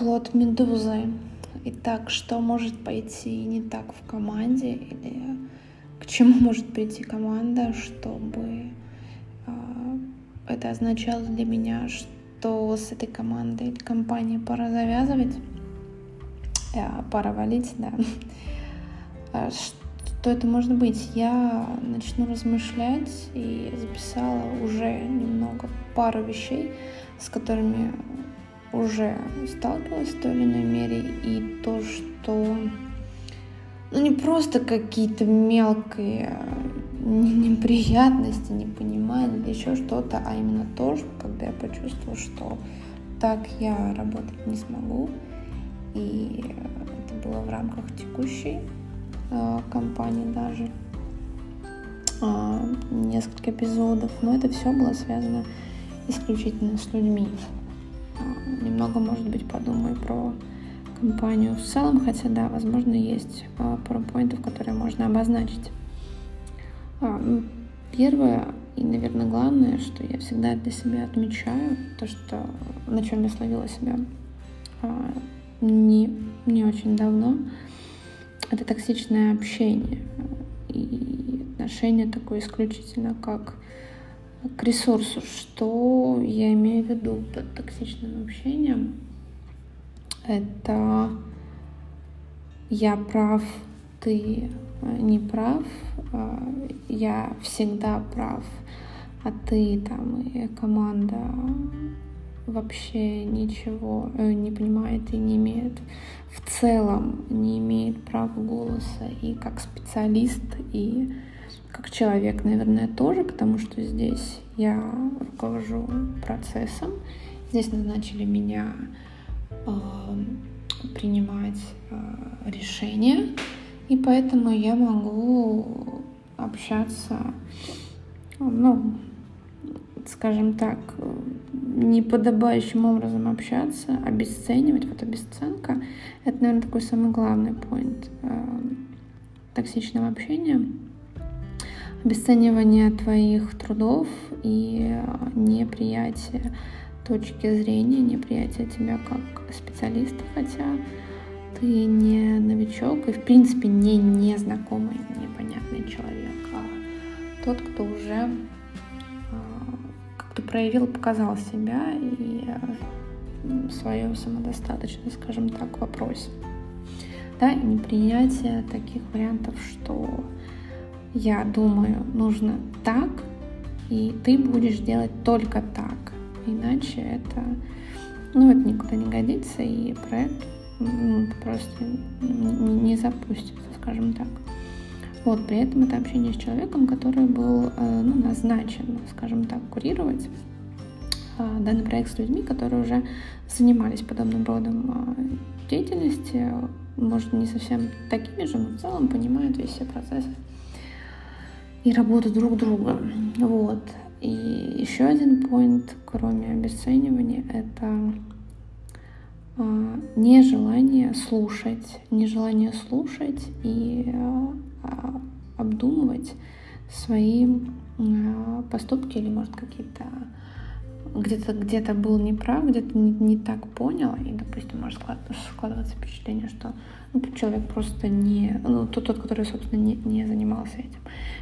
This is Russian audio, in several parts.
плод медузы. Итак, что может пойти не так в команде или к чему может прийти команда, чтобы э, это означало для меня, что с этой командой или компанией пора завязывать, э, пора валить, да. А что это может быть? Я начну размышлять и записала уже немного пару вещей, с которыми уже сталкивалась в той или иной мере, и то, что ну не просто какие-то мелкие неприятности, непонимание или еще что-то, а именно то, что когда я почувствовала, что так я работать не смогу, и это было в рамках текущей э, компании даже э, несколько эпизодов, но это все было связано исключительно с людьми. Немного, может быть, подумаю про компанию в целом, хотя да, возможно, есть а, пару поинтов, которые можно обозначить. А, ну, первое и, наверное, главное, что я всегда для себя отмечаю, то, что на чем я словила себя а, не, не очень давно, это токсичное общение и отношение такое исключительно как к ресурсу. Что я имею в виду под токсичным общением? это я прав, ты э, не прав, э, я всегда прав, а ты там и команда вообще ничего э, не понимает и не имеет в целом не имеет права голоса и как специалист и как человек, наверное, тоже, потому что здесь я руковожу процессом, здесь назначили меня принимать а, решения, и поэтому я могу общаться, ну, скажем так, неподобающим образом общаться, обесценивать. Вот обесценка — это, наверное, такой самый главный поинт а, токсичного общения. Обесценивание твоих трудов и неприятие точки зрения, неприятия тебя как специалиста, хотя ты не новичок и, в принципе, не незнакомый, непонятный человек, а тот, кто уже а, как-то проявил, показал себя и а, свою самодостаточность, скажем так, в вопросе. Да, и непринятие таких вариантов, что я думаю, нужно так, и ты будешь делать только так. Иначе это, ну, это никуда не годится, и проект ну, просто не, запустится, скажем так. Вот, при этом это общение с человеком, который был э, ну, назначен, скажем так, курировать э, данный проект с людьми, которые уже занимались подобным родом э, деятельности, может, не совсем такими же, но в целом понимают весь все процессы и работу друг друга. Вот. И еще один поинт, кроме обесценивания, это а, нежелание слушать, нежелание слушать и а, обдумывать свои а, поступки или, может, какие-то где-то где-то был неправ, где-то не, не так понял, и, допустим, может складываться впечатление, что ну, человек просто не, ну, тот, тот, который, собственно, не, не занимался этим.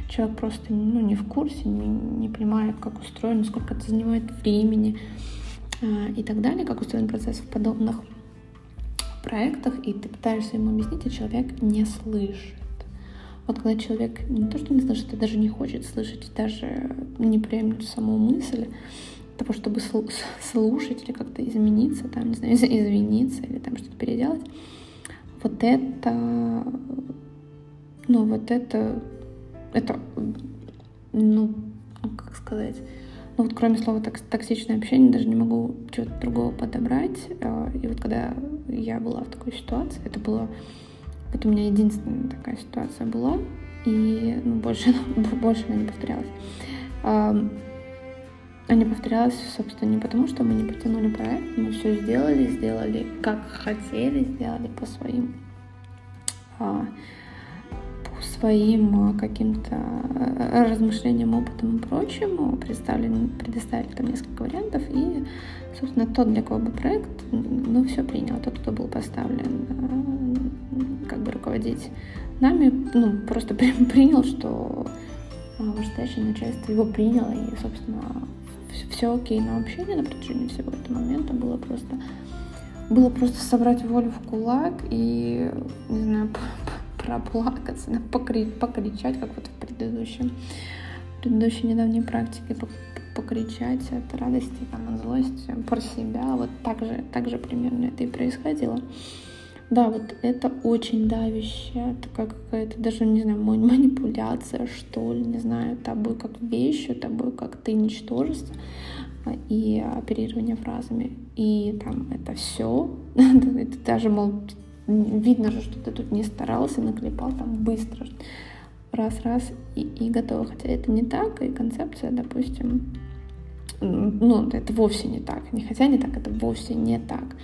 Человек просто ну, не в курсе, не, не понимает, как устроено, сколько это занимает времени э, и так далее, как устроен процесс в подобных проектах, и ты пытаешься ему объяснить, а человек не слышит. Вот когда человек не то, что не слышит, а даже не хочет слышать, даже не приемлет саму мысль, того, чтобы слушать или как-то измениться, там, не знаю, извиниться или там что-то переделать, вот это, ну, вот это, это, ну, как сказать, ну вот кроме слова токсичное общение даже не могу чего-то другого подобрать. А, и вот когда я была в такой ситуации, это было, вот у меня единственная такая ситуация была, и ну, больше, больше она не повторялась. А не повторялось, собственно, не потому, что мы не потянули проект, мы все сделали, сделали как хотели, сделали по своим, а, по своим каким-то размышлениям, опытом и прочему. Представили, предоставили там несколько вариантов, и, собственно, тот, для кого бы проект, ну, все принял, тот, кто был поставлен как бы руководить нами, ну, просто принял, что вышестоящее начальство его приняло, и, собственно, все окей, но общение на протяжении всего этого момента было просто было просто собрать волю в кулак и, не знаю, проплакаться, покри покричать, как вот в предыдущем, предыдущей недавней практике, покричать от радости, там, от злости про себя. Вот так же, так же примерно это и происходило. Да, вот это очень давящая, такая какая-то даже, не знаю, манипуляция, что ли, не знаю, тобой как вещью, тобой как ты ничтожество а, и оперирование фразами. И там это все, это даже, мол, видно же, что ты тут не старался, наклепал там быстро, раз-раз и, и готово. Хотя это не так, и концепция, допустим, ну, это вовсе не так. Не хотя не так, это вовсе не так.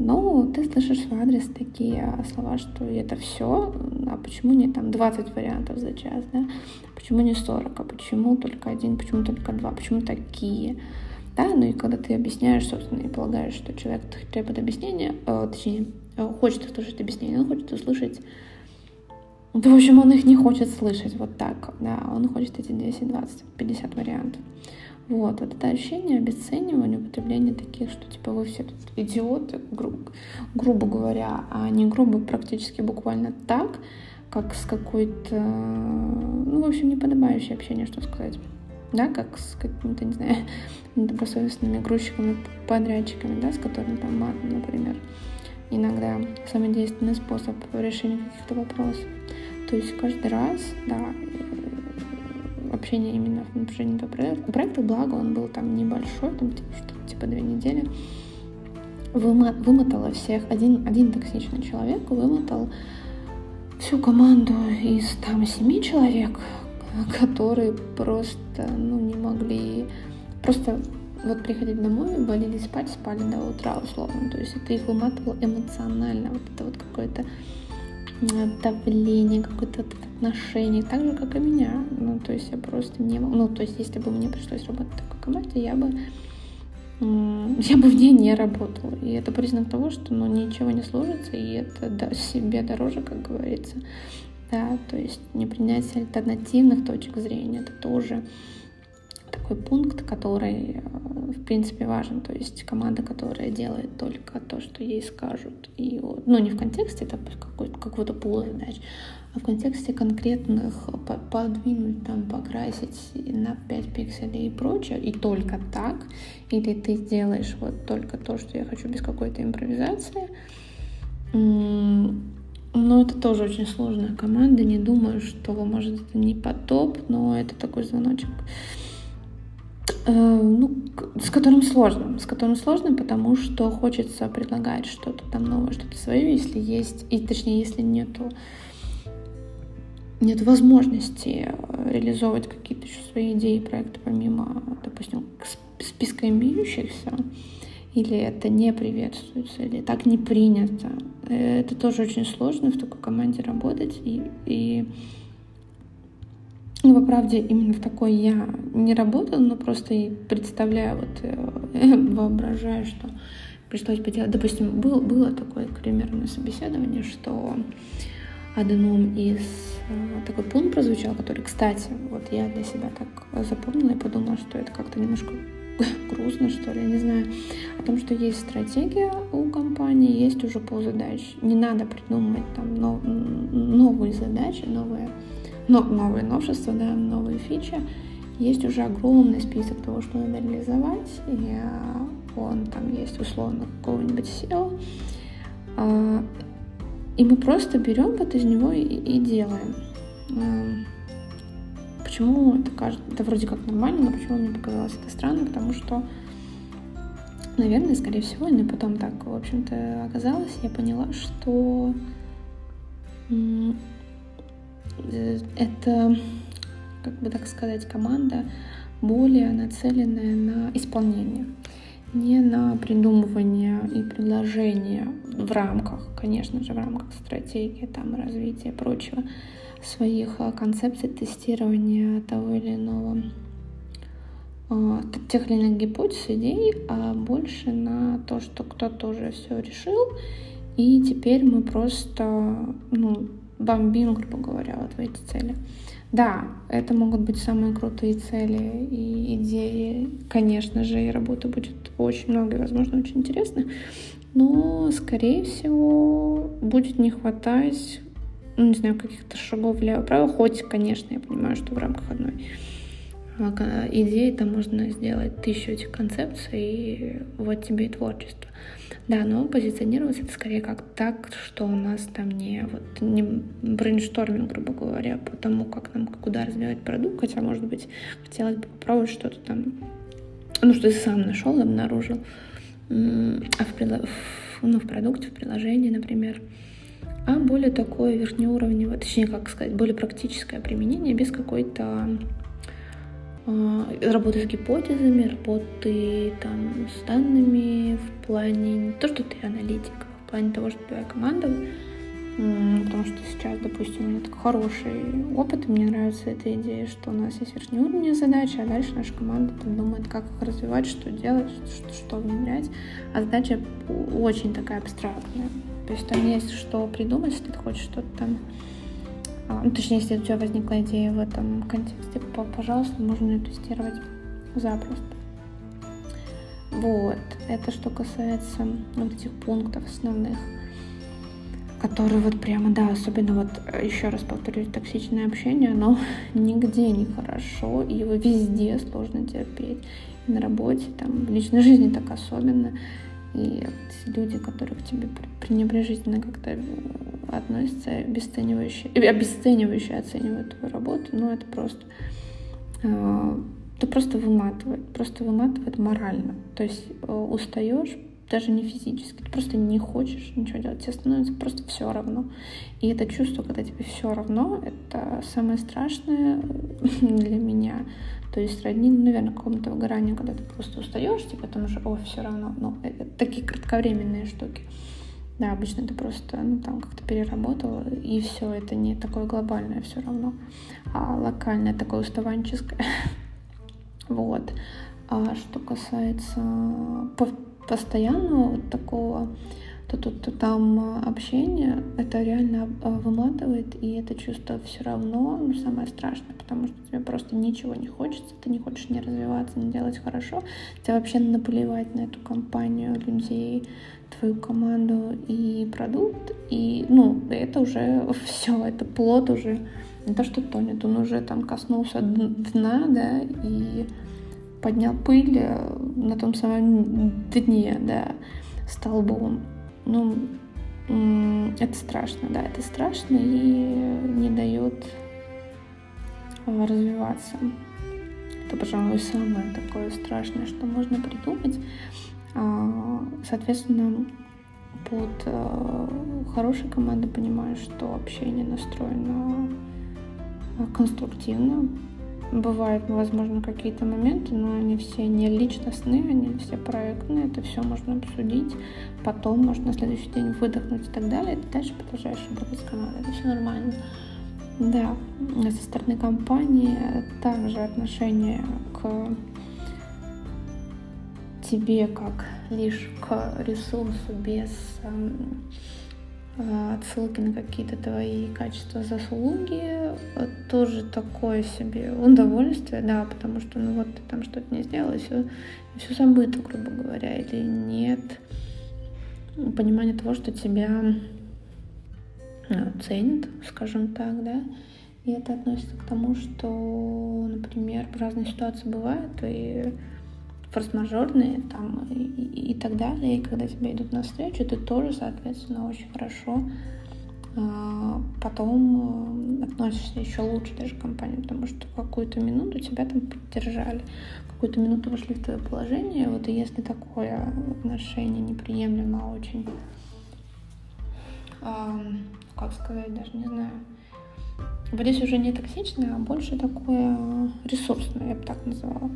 Но ты слышишь в адрес такие слова, что это все, а почему не там 20 вариантов за час, да? Почему не 40, а почему только один, почему только два, почему такие? Да, ну и когда ты объясняешь, собственно, и полагаешь, что человек требует объяснения, э, точнее, э, хочет услышать объяснения, он хочет услышать в общем, он их не хочет слышать вот так, да, он хочет эти 10, 20, 50 вариантов. Вот, вот это ощущение обесценивания, употребления таких, что типа вы все тут идиоты, гру грубо говоря, а не грубо практически буквально так, как с какой-то, ну, в общем, неподобающее общение, что сказать. Да, как с какими-то, не знаю, недобросовестными грузчиками, подрядчиками, да, с которыми там матом, например, иногда самый действенный способ решения каких-то вопросов. То есть каждый раз, да, общение именно в напряжении этого проекта. Проекта, благо, он был там небольшой, там что-то типа две недели. Вымо вымотала всех. Один, один токсичный человек вымотал всю команду из там семи человек, которые просто, ну, не могли просто вот приходили домой, болели спать, спали до утра условно. То есть это их выматывало эмоционально. Вот это вот какое-то давление, какое-то отношение, так же, как и меня. Ну, то есть я просто не... Ну, то есть если бы мне пришлось работать в такой команде, я бы я бы в ней не работала. И это признак того, что ну, ничего не сложится, и это да, себе дороже, как говорится. Да, то есть непринятие альтернативных точек зрения, это тоже такой пункт, который, э, в принципе, важен. То есть команда, которая делает только то, что ей скажут. И, ну, не в контексте это какого-то пула задач, а в контексте конкретных подвинуть, там, покрасить на 5 пикселей и прочее, и только так, или ты сделаешь вот только то, что я хочу без какой-то импровизации, но это тоже очень сложная команда. Не думаю, что, может, это не потоп, но это такой звоночек ну, с которым сложно. С которым сложно, потому что хочется предлагать что-то там новое, что-то свое, если есть, и точнее, если нету нет возможности э, реализовывать какие-то еще свои идеи и проекты помимо, допустим, списка имеющихся, или это не приветствуется, или так не принято. Э, это тоже очень сложно в такой команде работать, и, и ну, по правде, именно в такой я не работала, но просто и представляю, вот э, воображаю, что пришлось поделать. Допустим, был, было такое, на собеседовании, что одном из э, такой пункт прозвучал, который, кстати, вот я для себя так запомнила и подумала, что это как-то немножко грустно, что ли, я не знаю, о том, что есть стратегия у компании, есть уже пол задач. Не надо придумывать там нов, новые задачи, новые но новые новшества, да, новые фичи, есть уже огромный список того, что надо реализовать, и а, он там есть условно какого-нибудь SEO, а, и мы просто берем вот из него и, и делаем. А, почему это кажется, это вроде как нормально, но почему мне показалось это странно, потому что наверное, скорее всего, и потом так, в общем-то, оказалось, я поняла, что это, как бы так сказать, команда более нацеленная на исполнение, не на придумывание и предложение в рамках, конечно же, в рамках стратегии, там, развития и прочего, своих а, концепций тестирования того или иного а, тех или иных гипотез, идей, а больше на то, что кто-то уже все решил, и теперь мы просто ну, бомбим, грубо говоря, вот в эти цели. Да, это могут быть самые крутые цели и идеи, конечно же, и работа будет очень много и, возможно, очень интересно, но, скорее всего, будет не хватать, ну, не знаю, каких-то шагов влево-право, хоть, конечно, я понимаю, что в рамках одной идеи там можно сделать тысячу этих концепций, и вот тебе и творчество. Да, но позиционироваться это скорее как так, что у нас там не, вот, не brainstorming, грубо говоря, по тому, как нам, куда развивать продукт, хотя, может быть, хотелось бы попробовать что-то там, ну, что ты сам нашел, обнаружил, а в, ну, в продукте, в приложении, например, а более такое верхнеуровневое, точнее, как сказать, более практическое применение без какой-то работы с гипотезами, работы там, с данными в плане не то, что ты аналитик, а в плане того, что твоя команда, потому что сейчас, допустим, у меня такой хороший опыт, и мне нравится эта идея, что у нас есть верхнеуровневые задачи, а дальше наша команда там, думает, как их развивать, что делать, что, что внедрять, а задача очень такая абстрактная. То есть там есть что придумать, если ты хочешь что-то там а, ну, точнее, если у тебя возникла идея в этом контексте, пожалуйста, можно ее тестировать запросто. Вот, это что касается вот этих пунктов основных, которые вот прямо, да, особенно вот, еще раз повторюсь, токсичное общение, оно нигде не хорошо, и его везде сложно терпеть. И на работе, там, в личной жизни так особенно. И люди, которые к тебе пренебрежительно как-то относятся обесценивающе, э, обесценивающе оценивают твою работу, ну это просто э, это просто выматывает, просто выматывает морально. То есть э, устаешь даже не физически, ты просто не хочешь ничего делать, тебе становится просто все равно. И это чувство, когда тебе все равно, это самое страшное для меня. То есть родни, ну, наверное, какому-то выгоранию, когда ты просто устаешь, тебе потом уже, о, все равно. Ну, это такие кратковременные штуки. Да, обычно это просто, ну, там как-то переработал, и все, это не такое глобальное все равно, а локальное, такое уставанческое. Вот. А что касается постоянного вот такого то тут, то там общение, это реально выматывает, и это чувство все равно ну, самое страшное, потому что тебе просто ничего не хочется, ты не хочешь не развиваться, не делать хорошо, тебе вообще наплевать на эту компанию людей, твою команду и продукт, и, ну, это уже все, это плод уже, не то, что тонет, он уже там коснулся дна, да, и поднял пыль э, на том самом дне, да, столбом ну, это страшно, да, это страшно и не дает а, развиваться. Это, пожалуй, самое такое страшное, что можно придумать. А, соответственно, под а, хорошей командой понимаю, что общение настроено конструктивно, Бывают, возможно, какие-то моменты, но они все не личностные, они все проектные, это все можно обсудить, потом можно на следующий день выдохнуть и так далее, и дальше продолжаешь работать с командой, это все нормально. Да, со стороны компании также отношение к тебе как лишь к ресурсу без Э, отсылки на какие-то твои качества, заслуги, э, тоже такое себе удовольствие, да, потому что, ну вот ты там что-то не сделал, и все, все забыто, грубо говоря, или нет понимания того, что тебя ну, ценят, скажем так, да, и это относится к тому, что, например, разные ситуации бывают, и форс-мажорные там и, и, так далее. И когда тебе идут навстречу, ты тоже, соответственно, очень хорошо а, потом э, относишься еще лучше даже к компании, потому что какую-то минуту тебя там поддержали, какую-то минуту вошли в твое положение. Вот и если такое отношение неприемлемо очень, как сказать, даже не знаю, вот здесь уже не токсичное, а больше такое ресурсное, я бы так назвала,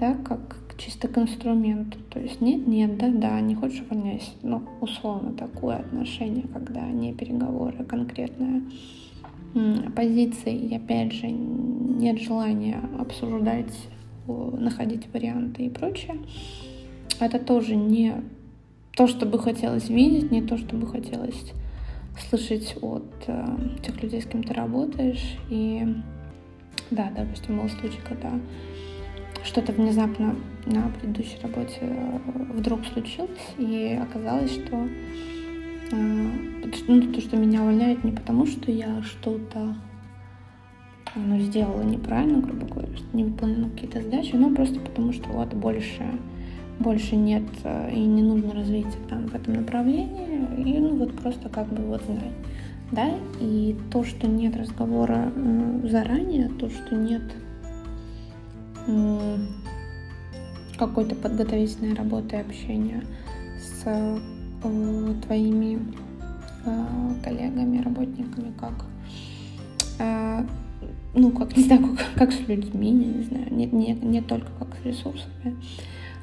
да, как чисто к инструменту. То есть нет, нет, да, да, не хочешь увольняйся. Ну, условно, такое отношение, когда не переговоры, а конкретное позиций, и опять же нет желания обсуждать, находить варианты и прочее, это тоже не то, что бы хотелось видеть, не то, что бы хотелось слышать от э, тех людей, с кем ты работаешь. И да, допустим, был случай, когда что-то внезапно на предыдущей работе э, вдруг случилось, и оказалось, что э, ну, то, что меня увольняют не потому, что я что-то ну, сделала неправильно, грубо говоря, что не выполнила какие-то задачи, но просто потому, что вот больше, больше нет э, и не нужно развития там в этом направлении, и ну вот просто как бы вот знай. Да, и то, что нет разговора заранее, то, что нет какой-то подготовительной работы общения с э, твоими э, коллегами, работниками, как э, ну, как, не знаю, как, как с людьми, не знаю, не, не, не только как с ресурсами,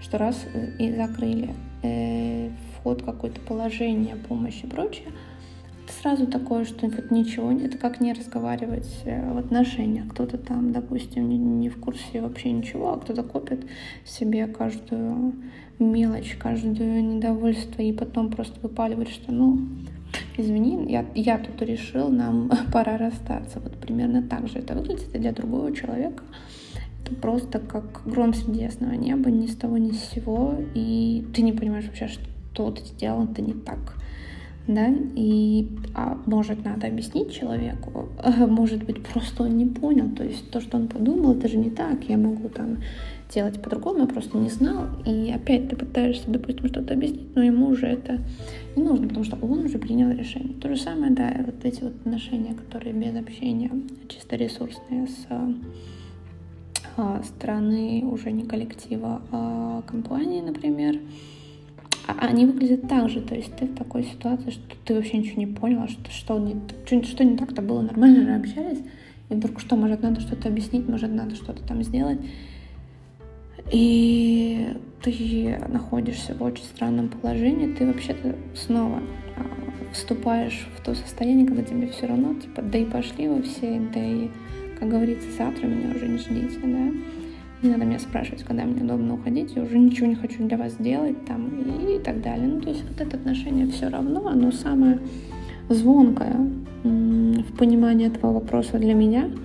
что раз и закрыли э, вход какое-то положение, помощь и прочее, сразу такое, что вот ничего, это как не разговаривать э, в отношениях. Кто-то там, допустим, не, не в курсе вообще ничего, а кто-то копит себе каждую мелочь, каждое недовольство и потом просто выпаливает, что ну, извини, я, я тут решил, нам пора расстаться. Вот примерно так же это выглядит, и для другого человека это просто как гром среди ясного неба, ни с того, ни с сего, и ты не понимаешь вообще, что ты сделал, это не так. Да, и а, может надо объяснить человеку, может быть просто он не понял, то есть то, что он подумал, это же не так, я могу там делать по-другому, я просто не знал. И опять ты пытаешься, допустим, что-то объяснить, но ему уже это не нужно, потому что он уже принял решение. То же самое, да, вот эти вот отношения, которые без общения, чисто ресурсные с а, стороны уже не коллектива, а компании, например, они выглядят так же, то есть ты в такой ситуации, что ты вообще ничего не поняла, что, что, не, что, что не так-то было, нормально же общались, и вдруг что, может, надо что-то объяснить, может, надо что-то там сделать, и ты находишься в очень странном положении, ты вообще-то снова а, вступаешь в то состояние, когда тебе все равно, типа, да и пошли вы все, да и, как говорится, завтра меня уже не ждите, да. Не надо меня спрашивать, когда мне удобно уходить, я уже ничего не хочу для вас делать там и, так далее. Ну, то есть вот это отношение все равно, оно самое звонкое в понимании этого вопроса для меня —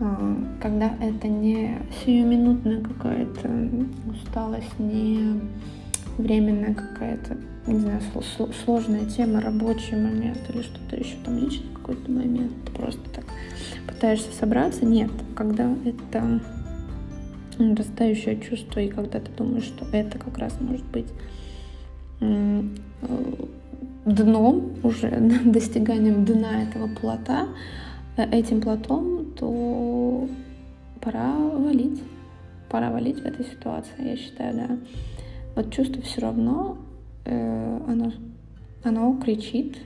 а, когда это не сиюминутная какая-то усталость, не временная какая-то, не знаю, сложная тема, рабочий момент или что-то еще там личный какой-то момент, просто так пытаешься собраться. Нет, когда это нарастающее чувство, и когда ты думаешь, что это как раз может быть э, дном, уже достиганием дна этого плота, Э, этим платом, то пора валить. Пора валить в этой ситуации, я считаю, да. Вот чувство все равно, э, оно, оно кричит,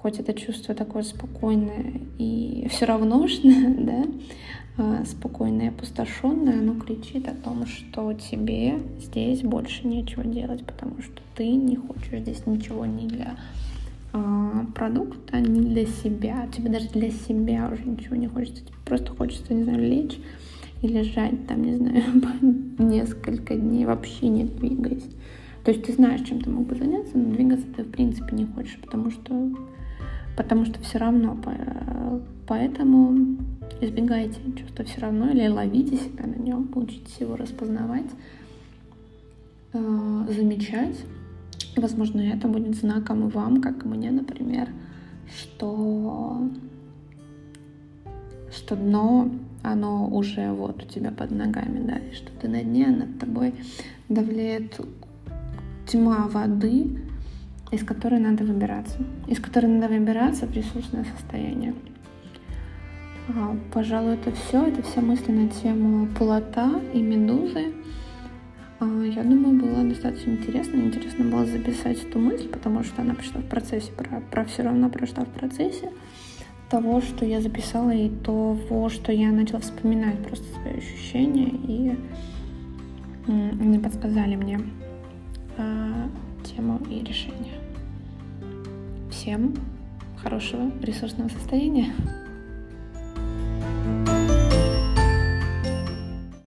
хоть это чувство такое спокойное и все равношное, да, спокойное и опустошенное, оно кричит о том, что тебе здесь больше нечего делать, потому что ты не хочешь здесь ничего не для а, продукта не для себя, тебе даже для себя уже ничего не хочется, тебе просто хочется, не знаю, лечь и лежать там, не знаю, несколько дней вообще не двигаясь. То есть ты знаешь, чем ты мог бы заняться, но двигаться ты в принципе не хочешь, потому что потому что все равно. Поэтому избегайте чувства все равно или ловите себя на нем, учитесь его распознавать, а, замечать Возможно, это будет знаком вам, как и мне, например, что, что дно, оно уже вот у тебя под ногами, да, и что ты на дне, над тобой давлеет тьма воды, из которой надо выбираться, из которой надо выбираться в ресурсное состояние. А, пожалуй, это все. Это все мысли на тему плота и медузы. А, я думаю, было достаточно интересно. Интересно было записать эту мысль, потому что она пришла в процессе, про, про все равно прошла в процессе того, что я записала, и того, что я начала вспоминать просто свои ощущения, и они подсказали мне э, тему и решение. Всем хорошего ресурсного состояния.